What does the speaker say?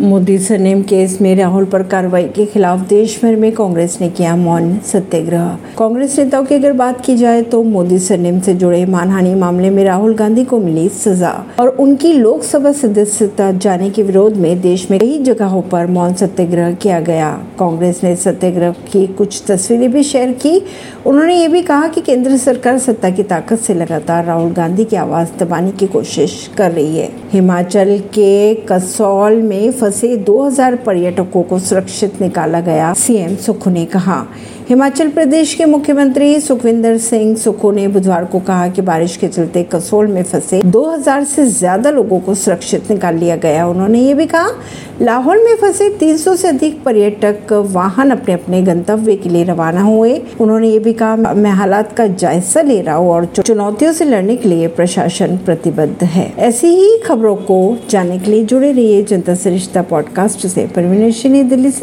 Modi surname case में राहुल पर कार्रवाई के खिलाफ देश भर में कांग्रेस ने किया मौन सत्याग्रह। कांग्रेस नेताओं की अगर बात की जाए तो मोदी सरनेम से जुड़े मानहानि मामले में राहुल गांधी को मिली सजा और उनकी लोकसभा सदस्यता जाने के विरोध में देश में कई जगहों पर मौन सत्याग्रह किया गया। कांग्रेस ने सत्याग्रह की कुछ तस्वीरें भी शेयर की। उन्होंने ये भी कहा कि केंद्र सरकार सत्ता की ताकत से लगातार राहुल गांधी की आवाज़ दबाने की कोशिश कर रही है। हिमाचल के कसौल में फंसे 2000 पर्यटकों को सुरक्षित निकाला गया सीएम सुखू ने कहा। हिमाचल प्रदेश के मुख्यमंत्री सुखविंदर सिंह सुखू ने बुधवार को कहा कि बारिश के चलते कसोल में फंसे 2000 से ज़्यादा लोगों को सुरक्षित निकाल लिया गया। उन्होंने ये भी कहा, लाहौल में फंसे 300 से अधिक पर्यटक वाहन अपने अपने गंतव्य के लिए रवाना हुए। उन्होंने ये भी कहा, मैं हालात का जायजा ले रहा हूँ और चुनौतियों से लड़ने के लिए प्रशासन प्रतिबद्ध है। ऐसी ही खबरों को जानने के लिए जुड़े रहिए जनता से रिश्ता पॉडकास्ट से। परवीन दिल्ली से।